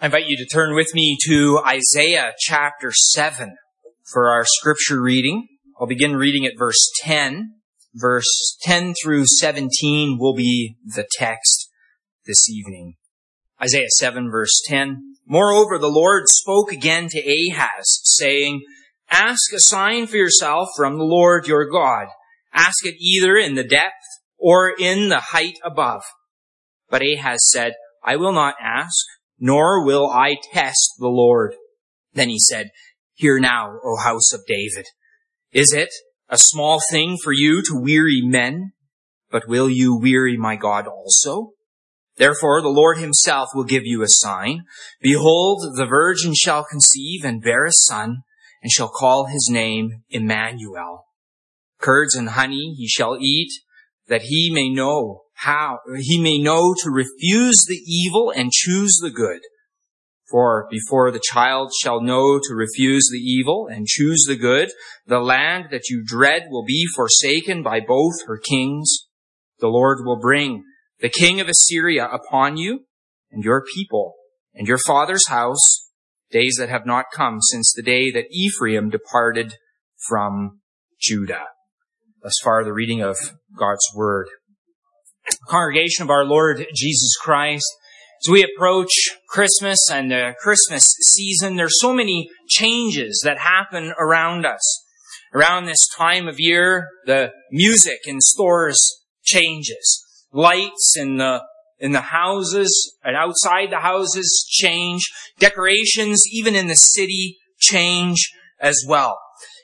I invite you to turn with me to Isaiah chapter 7 for our scripture reading. I'll begin reading at verse 10. Verse 10 through 17 will be the text this evening. Isaiah 7 verse 10. Moreover, the Lord spoke again to Ahaz, saying, Ask a sign for yourself from the Lord your God. Ask it either in the depth or in the height above. But Ahaz said, I will not ask nor will I test the Lord. Then he said, Hear now, O house of David. Is it a small thing for you to weary men? But will you weary my God also? Therefore the Lord himself will give you a sign. Behold, the virgin shall conceive and bear a son, and shall call his name Emmanuel. Curds and honey he shall eat, that he may know how he may know to refuse the evil and choose the good. For before the child shall know to refuse the evil and choose the good, the land that you dread will be forsaken by both her kings. The Lord will bring the king of Assyria upon you and your people and your father's house, days that have not come since the day that Ephraim departed from Judah. Thus far, the reading of God's word congregation of our Lord Jesus Christ, as we approach Christmas and the Christmas season, there's so many changes that happen around us. Around this time of year, the music in stores changes. Lights in the in the houses and outside the houses change. Decorations, even in the city, change as well.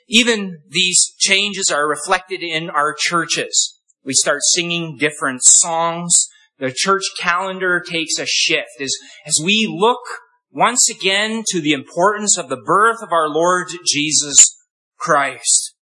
Even these changes are reflected in our churches. We start singing different songs. The church calendar takes a shift as, as we look once again to the importance of the birth of our Lord Jesus Christ.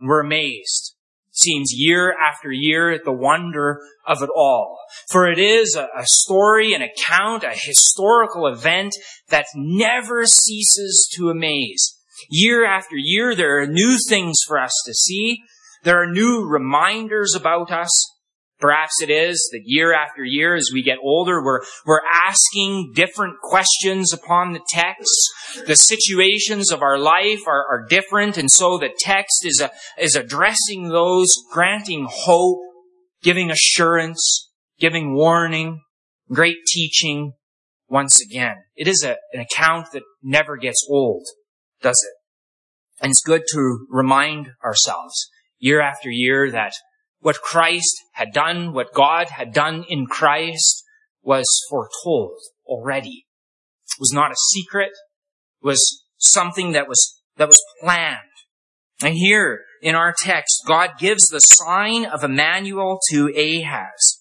We're amazed. It seems year after year at the wonder of it all. For it is a, a story, an account, a historical event that never ceases to amaze. Year after year, there are new things for us to see. There are new reminders about us. Perhaps it is that year after year, as we get older, we're, we're asking different questions upon the text. The situations of our life are, are different, and so the text is, a, is addressing those, granting hope, giving assurance, giving warning, great teaching once again. It is a, an account that never gets old, does it? And it's good to remind ourselves year after year that what Christ had done, what God had done in Christ was foretold already. It was not a secret. It was something that was, that was planned. And here in our text, God gives the sign of Emmanuel to Ahaz.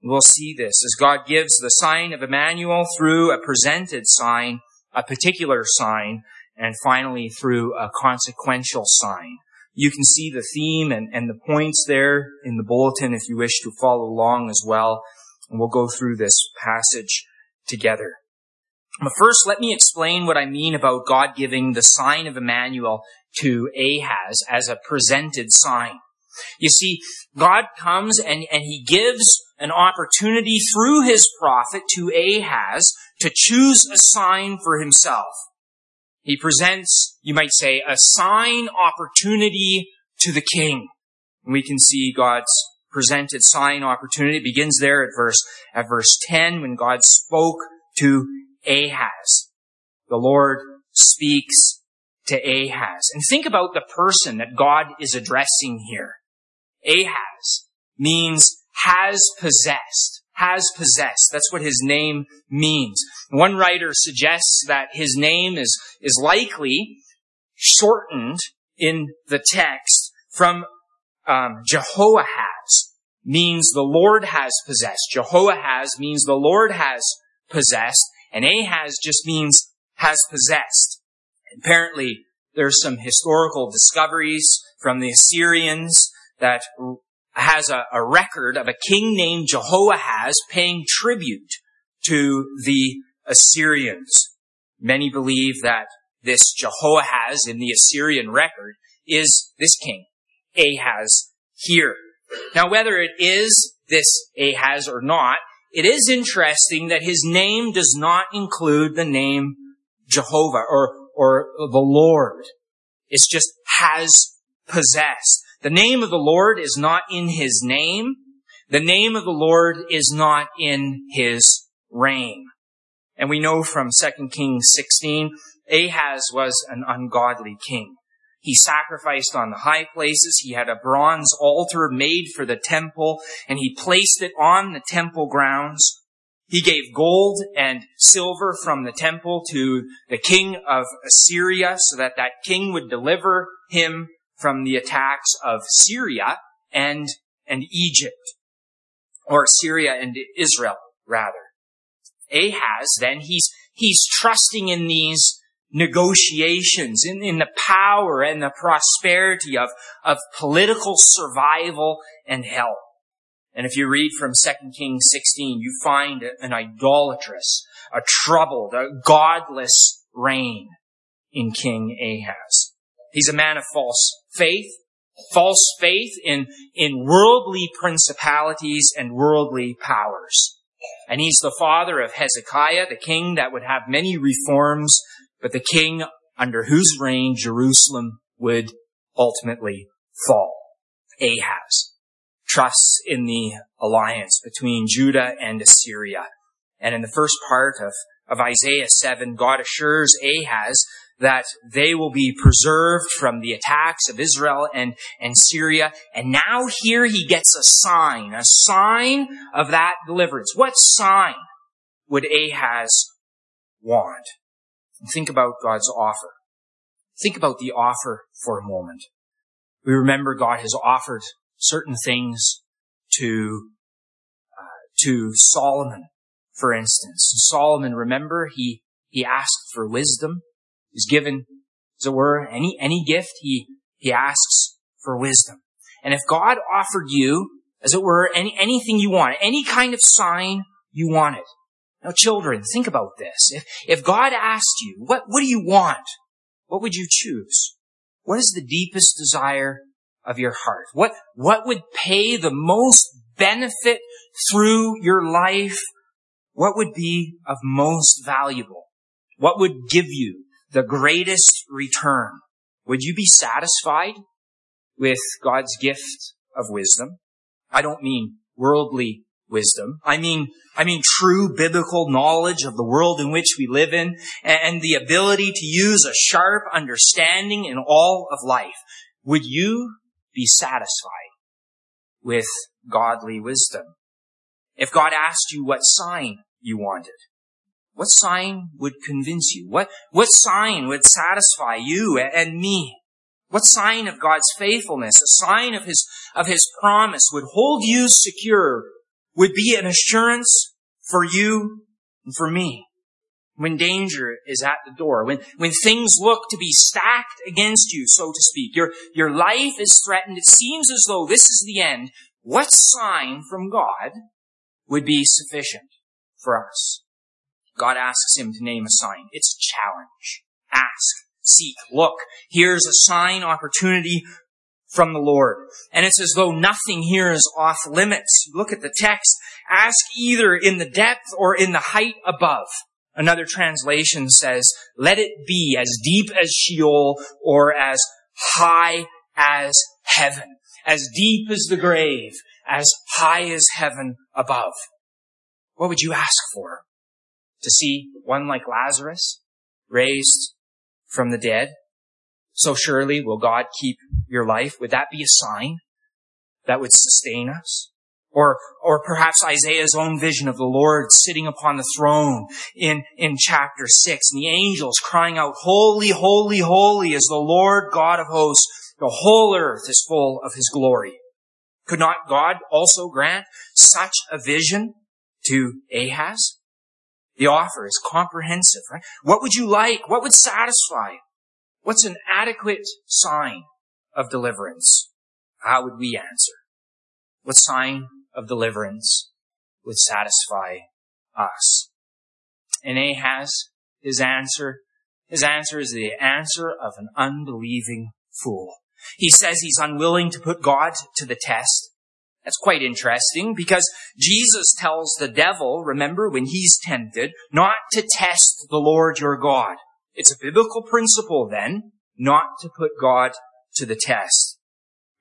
We'll see this as God gives the sign of Emmanuel through a presented sign, a particular sign, and finally through a consequential sign. You can see the theme and, and the points there in the bulletin if you wish to follow along as well. And we'll go through this passage together. But first, let me explain what I mean about God giving the sign of Emmanuel to Ahaz as a presented sign. You see, God comes and, and he gives an opportunity through his prophet to Ahaz to choose a sign for himself. He presents, you might say, a sign opportunity to the king. And we can see God's presented sign opportunity. It begins there at verse, at verse 10 when God spoke to Ahaz. The Lord speaks to Ahaz. And think about the person that God is addressing here. Ahaz means has possessed has possessed. That's what his name means. One writer suggests that his name is, is likely shortened in the text from um, Jehoahaz, means the Lord has possessed. Jehoahaz means the Lord has possessed, and Ahaz just means has possessed. Apparently, there's some historical discoveries from the Assyrians that has a, a record of a king named Jehoahaz paying tribute to the Assyrians. Many believe that this Jehoahaz in the Assyrian record is this king, Ahaz here. Now, whether it is this Ahaz or not, it is interesting that his name does not include the name Jehovah or, or the Lord. It's just has possessed. The name of the Lord is not in his name. The name of the Lord is not in his reign. And we know from 2 Kings 16, Ahaz was an ungodly king. He sacrificed on the high places. He had a bronze altar made for the temple and he placed it on the temple grounds. He gave gold and silver from the temple to the king of Assyria so that that king would deliver him from the attacks of Syria and, and Egypt. Or Syria and Israel, rather. Ahaz, then, he's, he's trusting in these negotiations, in, in the power and the prosperity of, of political survival and health. And if you read from 2 Kings 16, you find an idolatrous, a troubled, a godless reign in King Ahaz. He's a man of false faith, false faith in, in worldly principalities and worldly powers. And he's the father of Hezekiah, the king that would have many reforms, but the king under whose reign Jerusalem would ultimately fall. Ahaz trusts in the alliance between Judah and Assyria. And in the first part of, of Isaiah 7, God assures Ahaz that they will be preserved from the attacks of Israel and, and Syria. And now here he gets a sign, a sign of that deliverance. What sign would Ahaz want? Think about God's offer. Think about the offer for a moment. We remember God has offered certain things to uh, to Solomon, for instance. Solomon, remember, he he asked for wisdom. He's given, as it were, any any gift. He he asks for wisdom. And if God offered you, as it were, any anything you want, any kind of sign you wanted. Now, children, think about this. If if God asked you, what what do you want? What would you choose? What is the deepest desire of your heart? What, what would pay the most benefit through your life? What would be of most valuable? What would give you the greatest return? Would you be satisfied with God's gift of wisdom? I don't mean worldly wisdom. I mean, I mean true biblical knowledge of the world in which we live in and the ability to use a sharp understanding in all of life. Would you be satisfied with godly wisdom. If God asked you what sign you wanted, what sign would convince you? What, what sign would satisfy you and me? What sign of God's faithfulness, a sign of His, of His promise would hold you secure, would be an assurance for you and for me? when danger is at the door, when, when things look to be stacked against you, so to speak, your, your life is threatened, it seems as though this is the end, what sign from God would be sufficient for us? God asks him to name a sign. It's a challenge. Ask, seek, look. Here's a sign opportunity from the Lord. And it's as though nothing here is off limits. Look at the text. Ask either in the depth or in the height above. Another translation says, let it be as deep as Sheol or as high as heaven, as deep as the grave, as high as heaven above. What would you ask for? To see one like Lazarus raised from the dead? So surely will God keep your life. Would that be a sign that would sustain us? Or, or perhaps Isaiah's own vision of the Lord sitting upon the throne in, in chapter 6 and the angels crying out, holy, holy, holy is the Lord God of hosts. The whole earth is full of his glory. Could not God also grant such a vision to Ahaz? The offer is comprehensive, right? What would you like? What would satisfy? What's an adequate sign of deliverance? How would we answer? What sign of deliverance would satisfy us. And Ahaz, his answer, his answer is the answer of an unbelieving fool. He says he's unwilling to put God to the test. That's quite interesting because Jesus tells the devil, remember, when he's tempted, not to test the Lord your God. It's a biblical principle then, not to put God to the test.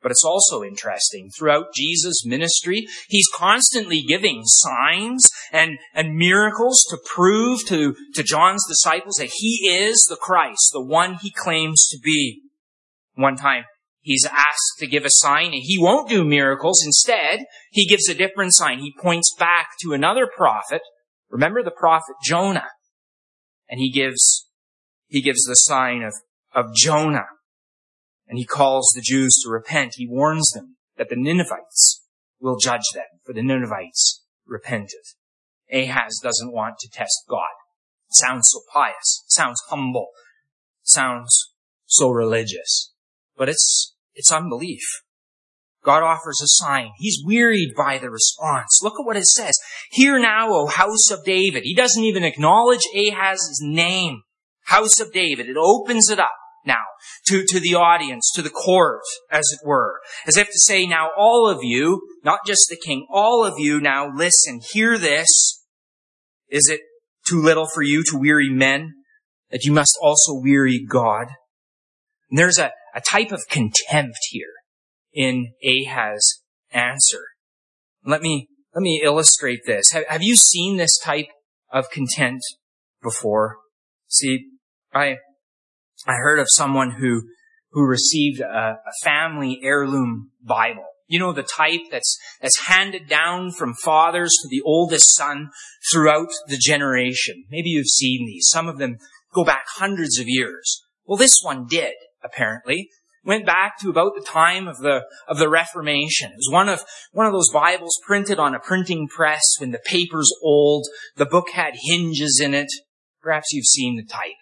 But it's also interesting. Throughout Jesus' ministry, he's constantly giving signs and, and miracles to prove to, to John's disciples that he is the Christ, the one he claims to be. One time, he's asked to give a sign and he won't do miracles. Instead, he gives a different sign. He points back to another prophet. Remember the prophet Jonah. And he gives, he gives the sign of, of Jonah. And he calls the Jews to repent. He warns them that the Ninevites will judge them, for the Ninevites repented. Ahaz doesn't want to test God. Sounds so pious, sounds humble, sounds so religious. But it's, it's unbelief. God offers a sign. He's wearied by the response. Look at what it says. Hear now, O house of David. He doesn't even acknowledge Ahaz's name. House of David. It opens it up now to, to the audience, to the court, as it were. As if to say, now all of you, not just the king, all of you now listen, hear this. Is it too little for you to weary men that you must also weary God? And there's a, a type of contempt here in Ahaz's answer. Let me, let me illustrate this. Have, have you seen this type of contempt before? See, I, I heard of someone who, who received a, a family heirloom Bible. You know, the type that's, that's handed down from fathers to the oldest son throughout the generation. Maybe you've seen these. Some of them go back hundreds of years. Well, this one did, apparently. Went back to about the time of the, of the Reformation. It was one of, one of those Bibles printed on a printing press when the paper's old. The book had hinges in it. Perhaps you've seen the type.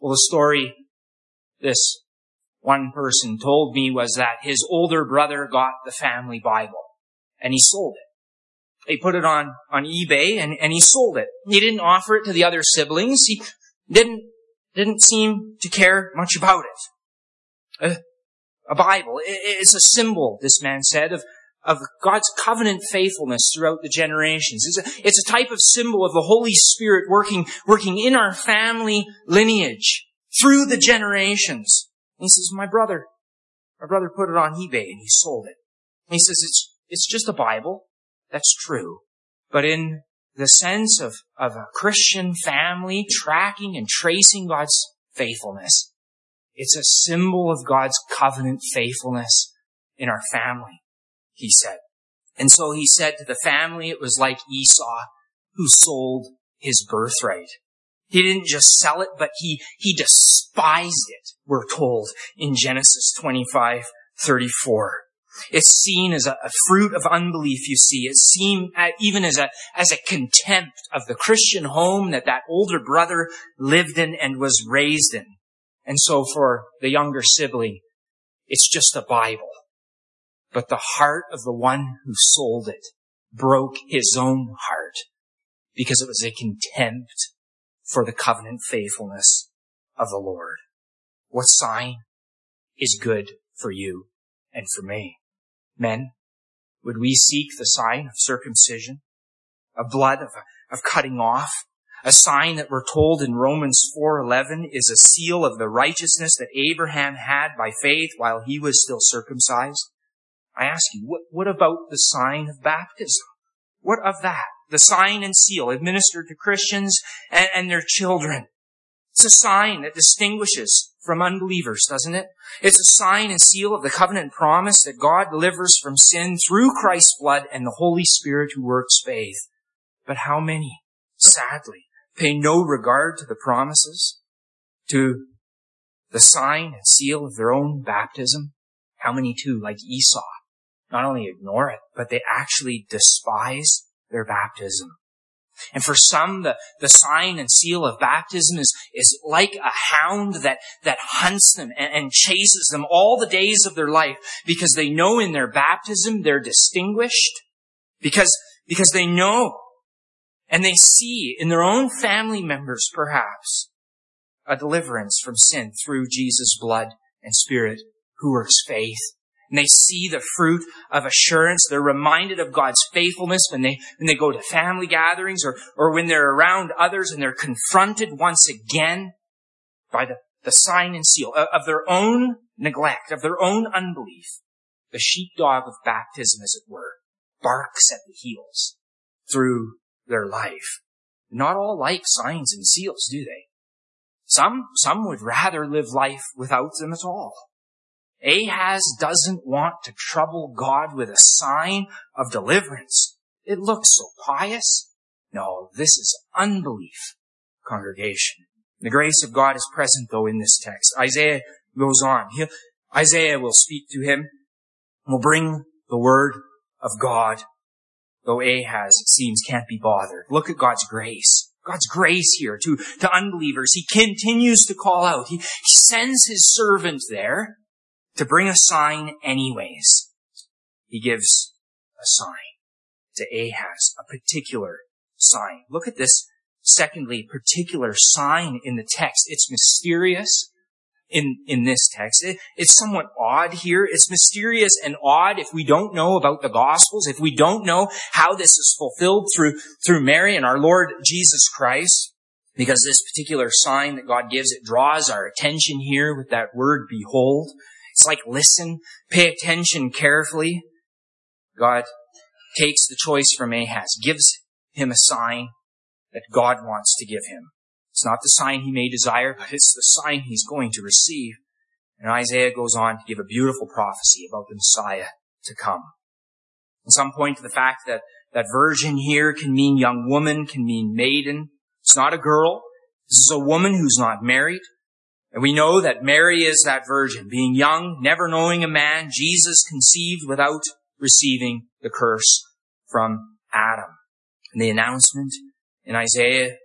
Well, the story this one person told me was that his older brother got the family Bible and he sold it. He put it on, on eBay and, and he sold it. He didn't offer it to the other siblings. He didn't, didn't seem to care much about it. A, a Bible. It's a symbol, this man said, of, of God's covenant faithfulness throughout the generations. It's a, it's a type of symbol of the Holy Spirit working, working in our family lineage through the generations. And he says, my brother, my brother put it on eBay and he sold it. And he says, it's, it's just a Bible. That's true. But in the sense of, of a Christian family tracking and tracing God's faithfulness, it's a symbol of God's covenant faithfulness in our family he said. And so he said to the family, it was like Esau who sold his birthright. He didn't just sell it, but he, he despised it, we're told in Genesis 25, 34. It's seen as a, a fruit of unbelief, you see. It's seen even as a, as a contempt of the Christian home that that older brother lived in and was raised in. And so for the younger sibling, it's just a Bible. But the heart of the one who sold it broke his own heart because it was a contempt for the covenant faithfulness of the Lord. What sign is good for you and for me? Men, would we seek the sign of circumcision, of blood, of, of cutting off, a sign that we're told in Romans 4:11 is a seal of the righteousness that Abraham had by faith while he was still circumcised? I ask you, what, what about the sign of baptism? What of that? The sign and seal administered to Christians and, and their children. It's a sign that distinguishes from unbelievers, doesn't it? It's a sign and seal of the covenant promise that God delivers from sin through Christ's blood and the Holy Spirit who works faith. But how many, sadly, pay no regard to the promises, to the sign and seal of their own baptism? How many too, like Esau, not only ignore it, but they actually despise their baptism. And for some, the, the sign and seal of baptism is, is like a hound that, that hunts them and, and chases them all the days of their life because they know in their baptism they're distinguished because, because they know and they see in their own family members perhaps a deliverance from sin through Jesus' blood and spirit who works faith and they see the fruit of assurance. They're reminded of God's faithfulness when they, when they go to family gatherings or, or when they're around others and they're confronted once again by the, the sign and seal of, of their own neglect, of their own unbelief. The sheepdog of baptism, as it were, barks at the heels through their life. Not all like signs and seals, do they? Some, some would rather live life without them at all. Ahaz doesn't want to trouble God with a sign of deliverance. It looks so pious. No, this is unbelief, congregation. The grace of God is present though in this text. Isaiah goes on. He'll, Isaiah will speak to him, will bring the word of God, though Ahaz, it seems, can't be bothered. Look at God's grace. God's grace here to, to unbelievers. He continues to call out. He, he sends his servant there to bring a sign anyways. He gives a sign to Ahaz, a particular sign. Look at this, secondly, particular sign in the text. It's mysterious in, in this text. It, it's somewhat odd here. It's mysterious and odd if we don't know about the Gospels, if we don't know how this is fulfilled through, through Mary and our Lord Jesus Christ. Because this particular sign that God gives, it draws our attention here with that word, behold. It's like listen, pay attention carefully. God takes the choice from Ahaz, gives him a sign that God wants to give him. It's not the sign he may desire, but it's the sign he's going to receive. And Isaiah goes on to give a beautiful prophecy about the Messiah to come. And some point to the fact that that virgin here can mean young woman, can mean maiden. It's not a girl. This is a woman who's not married. And we know that Mary is that virgin, being young, never knowing a man, Jesus conceived without receiving the curse from Adam. And the announcement in Isaiah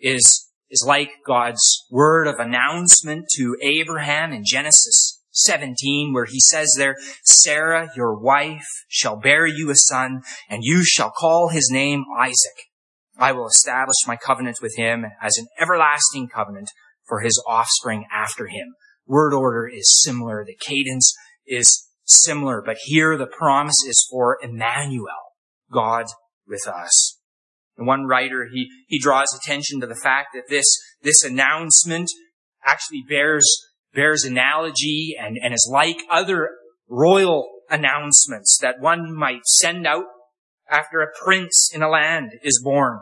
is is like God's word of announcement to Abraham in Genesis 17, where he says there, Sarah, your wife, shall bear you a son, and you shall call his name Isaac. I will establish my covenant with him as an everlasting covenant for his offspring after him. Word order is similar. The cadence is similar, but here the promise is for Emmanuel, God with us. And one writer, he, he draws attention to the fact that this, this announcement actually bears, bears analogy and, and is like other royal announcements that one might send out after a prince in a land is born.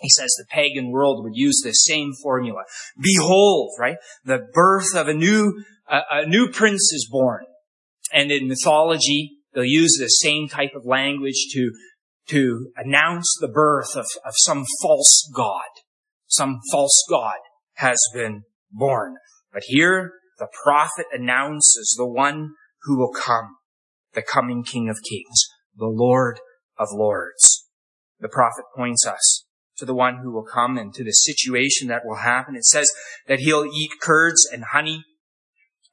He says the pagan world would use this same formula. Behold, right? The birth of a new, a, a new prince is born. And in mythology, they'll use the same type of language to, to announce the birth of, of some false god. Some false god has been born. But here, the prophet announces the one who will come, the coming King of Kings, the Lord of Lords. The prophet points us to the one who will come and to the situation that will happen. It says that he'll eat curds and honey.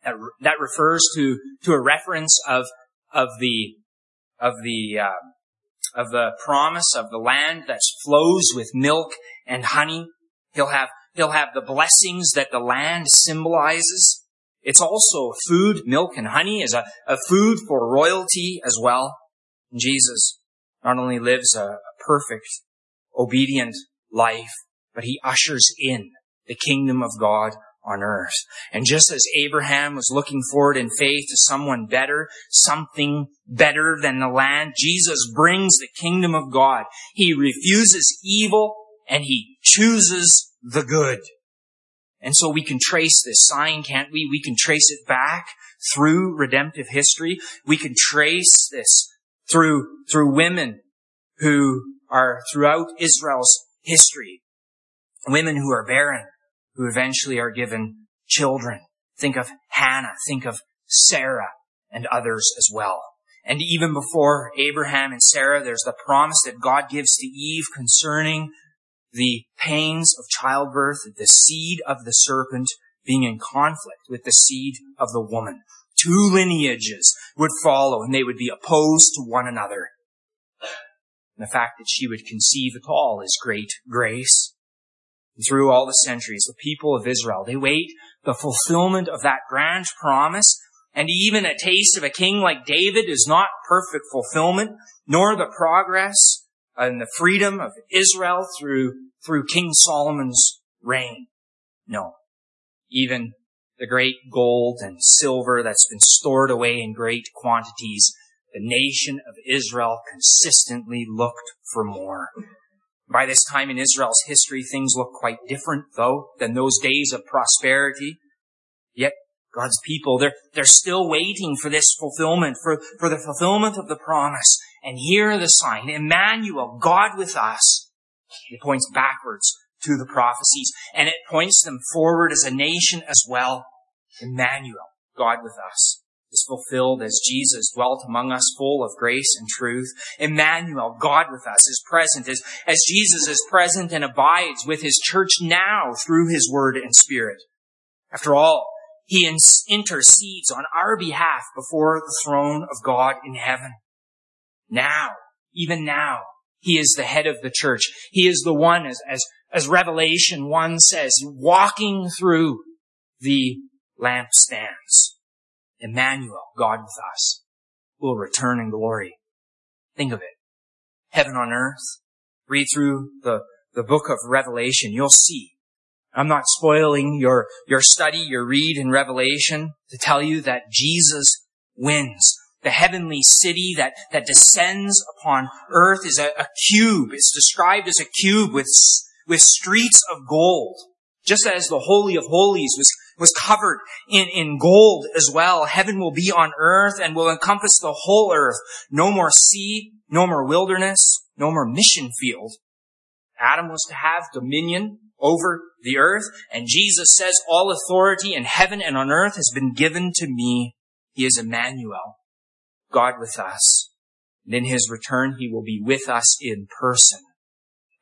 That, that refers to, to a reference of, of the, of the, uh, of the promise of the land that flows with milk and honey. He'll have, he'll have the blessings that the land symbolizes. It's also food, milk and honey is a, a food for royalty as well. And Jesus not only lives a, a perfect, obedient life, but he ushers in the kingdom of God on earth. And just as Abraham was looking forward in faith to someone better, something better than the land, Jesus brings the kingdom of God. He refuses evil and he chooses the good. And so we can trace this sign, can't we? We can trace it back through redemptive history. We can trace this through, through women who are throughout Israel's history. Women who are barren, who eventually are given children. Think of Hannah, think of Sarah and others as well. And even before Abraham and Sarah, there's the promise that God gives to Eve concerning the pains of childbirth, the seed of the serpent being in conflict with the seed of the woman. Two lineages would follow and they would be opposed to one another. And the fact that she would conceive at all is great grace through all the centuries, the people of Israel, they wait the fulfillment of that grand promise And even a taste of a king like David is not perfect fulfillment, nor the progress and the freedom of Israel through, through King Solomon's reign. No. Even the great gold and silver that's been stored away in great quantities, the nation of Israel consistently looked for more. By this time in Israel's history, things look quite different, though, than those days of prosperity. Yet, God's people, they're, they're still waiting for this fulfillment, for, for the fulfillment of the promise. And here the sign, Emmanuel, God with us. It points backwards to the prophecies, and it points them forward as a nation as well. Emmanuel, God with us, is fulfilled as Jesus dwelt among us full of grace and truth. Emmanuel, God with us, is present as, as Jesus is present and abides with his church now through his word and spirit. After all, he intercedes on our behalf before the throne of God in heaven. Now, even now, he is the head of the church. He is the one, as, as, as Revelation 1 says, walking through the lampstands. Emmanuel, God with us, will return in glory. Think of it. Heaven on earth. Read through the, the book of Revelation. You'll see. I'm not spoiling your, your study, your read in Revelation to tell you that Jesus wins. The heavenly city that, that descends upon earth is a, a cube. It's described as a cube with, with streets of gold. Just as the Holy of Holies was was covered in, in gold as well. Heaven will be on earth and will encompass the whole earth. No more sea, no more wilderness, no more mission field. Adam was to have dominion over the earth, and Jesus says, all authority in heaven and on earth has been given to me. He is Emmanuel, God with us. And in his return, he will be with us in person.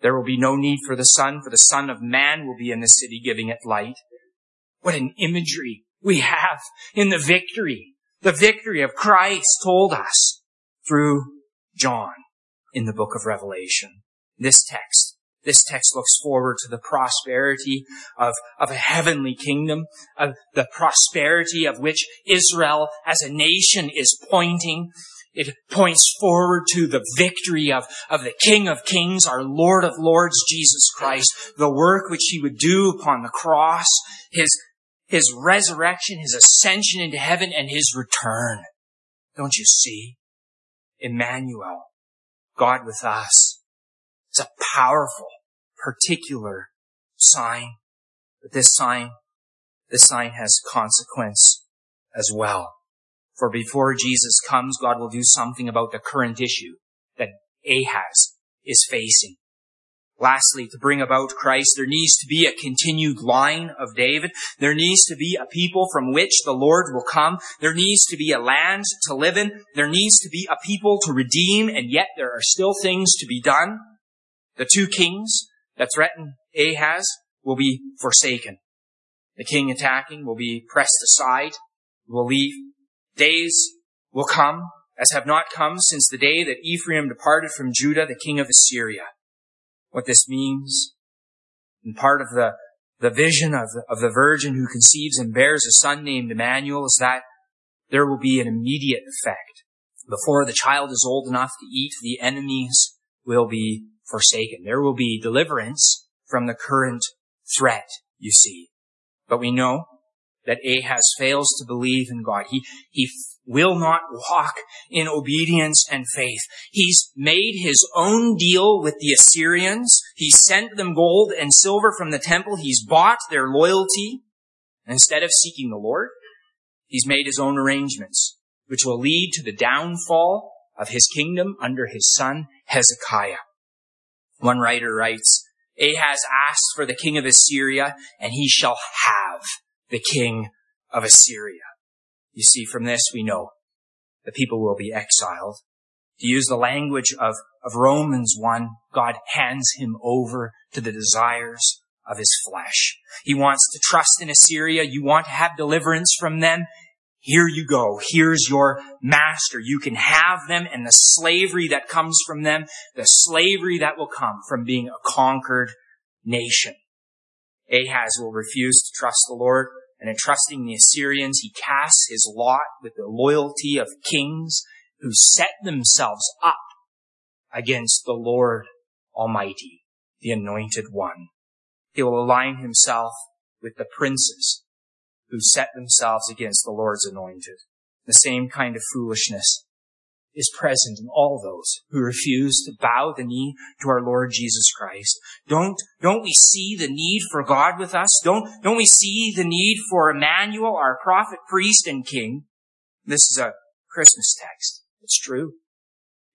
There will be no need for the sun, for the Son of Man will be in the city giving it light. What an imagery we have in the victory. The victory of Christ told us through John in the book of Revelation. This text, this text looks forward to the prosperity of, of a heavenly kingdom, of the prosperity of which Israel as a nation is pointing. It points forward to the victory of, of the King of Kings, our Lord of Lords, Jesus Christ, the work which he would do upon the cross, his his resurrection, his ascension into heaven, and his return. Don't you see? Emmanuel, God with us. It's a powerful, particular sign. But this sign, this sign has consequence as well. For before Jesus comes, God will do something about the current issue that Ahaz is facing. Lastly, to bring about Christ, there needs to be a continued line of David. There needs to be a people from which the Lord will come. There needs to be a land to live in. There needs to be a people to redeem, and yet there are still things to be done. The two kings that threaten Ahaz will be forsaken. The king attacking will be pressed aside, will leave. Days will come, as have not come since the day that Ephraim departed from Judah, the king of Assyria what this means. And part of the, the vision of the, of the virgin who conceives and bears a son named Emmanuel is that there will be an immediate effect. Before the child is old enough to eat, the enemies will be forsaken. There will be deliverance from the current threat, you see. But we know that Ahaz fails to believe in God. He, he will not walk in obedience and faith. He's made his own deal with the Assyrians. He sent them gold and silver from the temple. He's bought their loyalty. Instead of seeking the Lord, he's made his own arrangements, which will lead to the downfall of his kingdom under his son Hezekiah. One writer writes, Ahaz asked for the king of Assyria, and he shall have the king of Assyria. You see, from this we know the people will be exiled. To use the language of, of Romans 1, God hands him over to the desires of his flesh. He wants to trust in Assyria. You want to have deliverance from them. Here you go. Here's your master. You can have them and the slavery that comes from them, the slavery that will come from being a conquered nation. Ahaz will refuse to trust the Lord And entrusting the Assyrians, he casts his lot with the loyalty of kings who set themselves up against the Lord Almighty, the Anointed One. He will align himself with the princes who set themselves against the Lord's anointed. The same kind of foolishness is present in all those who refuse to bow the knee to our Lord Jesus Christ. Don't, don't we see the need for God with us? Don't, don't we see the need for Emmanuel, our prophet, priest, and king? This is a Christmas text. It's true.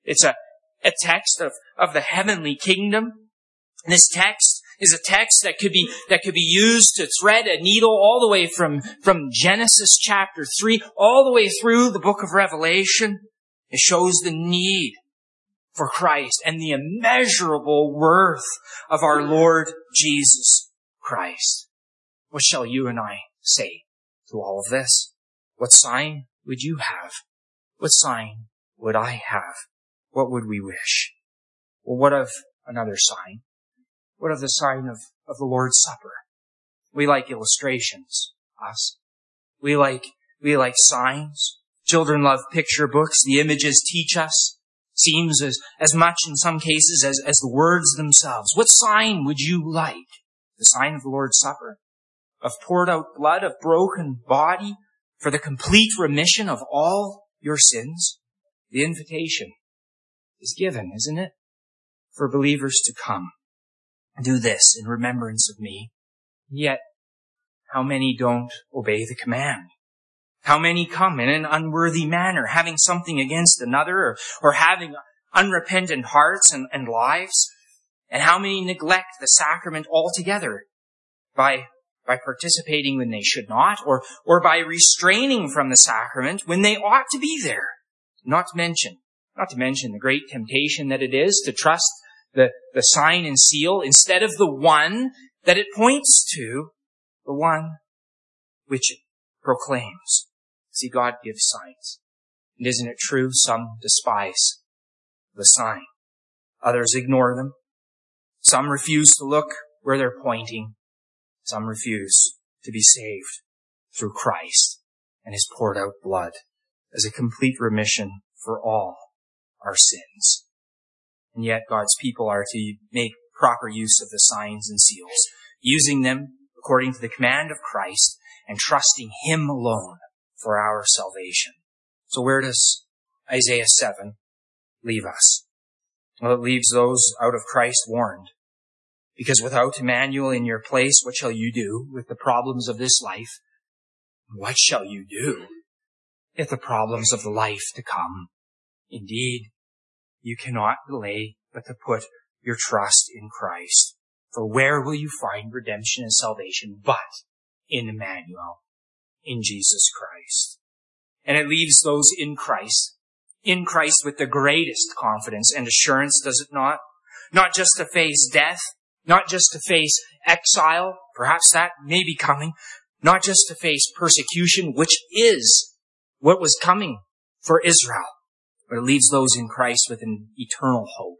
It's a, a text of, of the heavenly kingdom. This text is a text that could be, that could be used to thread a needle all the way from, from Genesis chapter 3 all the way through the book of Revelation. It shows the need for Christ and the immeasurable worth of our Lord Jesus Christ. What shall you and I say to all of this? What sign would you have? What sign would I have? What would we wish? Well, what of another sign? What of the sign of, of the Lord's Supper? We like illustrations, us. We like, we like signs. Children love picture books. The images teach us. Seems as, as much in some cases as, as the words themselves. What sign would you like? The sign of the Lord's Supper? Of poured out blood, of broken body for the complete remission of all your sins? The invitation is given, isn't it? For believers to come. Do this in remembrance of me. Yet, how many don't obey the command? How many come in an unworthy manner, having something against another, or, or having unrepentant hearts and, and lives? And how many neglect the sacrament altogether by, by participating when they should not, or, or by restraining from the sacrament when they ought to be there? Not to mention, not to mention the great temptation that it is to trust the, the sign and seal instead of the one that it points to, the one which it proclaims. See, God gives signs. And isn't it true? Some despise the sign. Others ignore them. Some refuse to look where they're pointing. Some refuse to be saved through Christ and his poured out blood as a complete remission for all our sins. And yet God's people are to make proper use of the signs and seals, using them according to the command of Christ and trusting Him alone for our salvation. So where does Isaiah 7 leave us? Well, it leaves those out of Christ warned. Because without Emmanuel in your place, what shall you do with the problems of this life? What shall you do if the problems of the life to come? Indeed, you cannot delay but to put your trust in Christ. For where will you find redemption and salvation but in Emmanuel, in Jesus Christ? And it leaves those in Christ, in Christ with the greatest confidence and assurance, does it not? Not just to face death, not just to face exile, perhaps that may be coming, not just to face persecution, which is what was coming for Israel, but it leaves those in Christ with an eternal hope,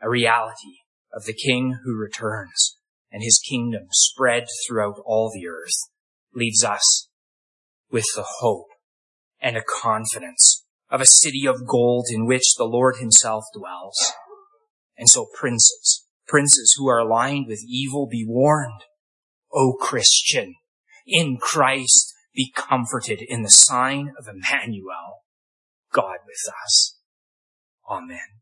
a reality of the King who returns and his kingdom spread throughout all the earth leaves us with the hope and a confidence of a city of gold in which the Lord himself dwells. And so princes, princes who are aligned with evil, be warned. O Christian, in Christ be comforted in the sign of Emmanuel. God with us. Amen.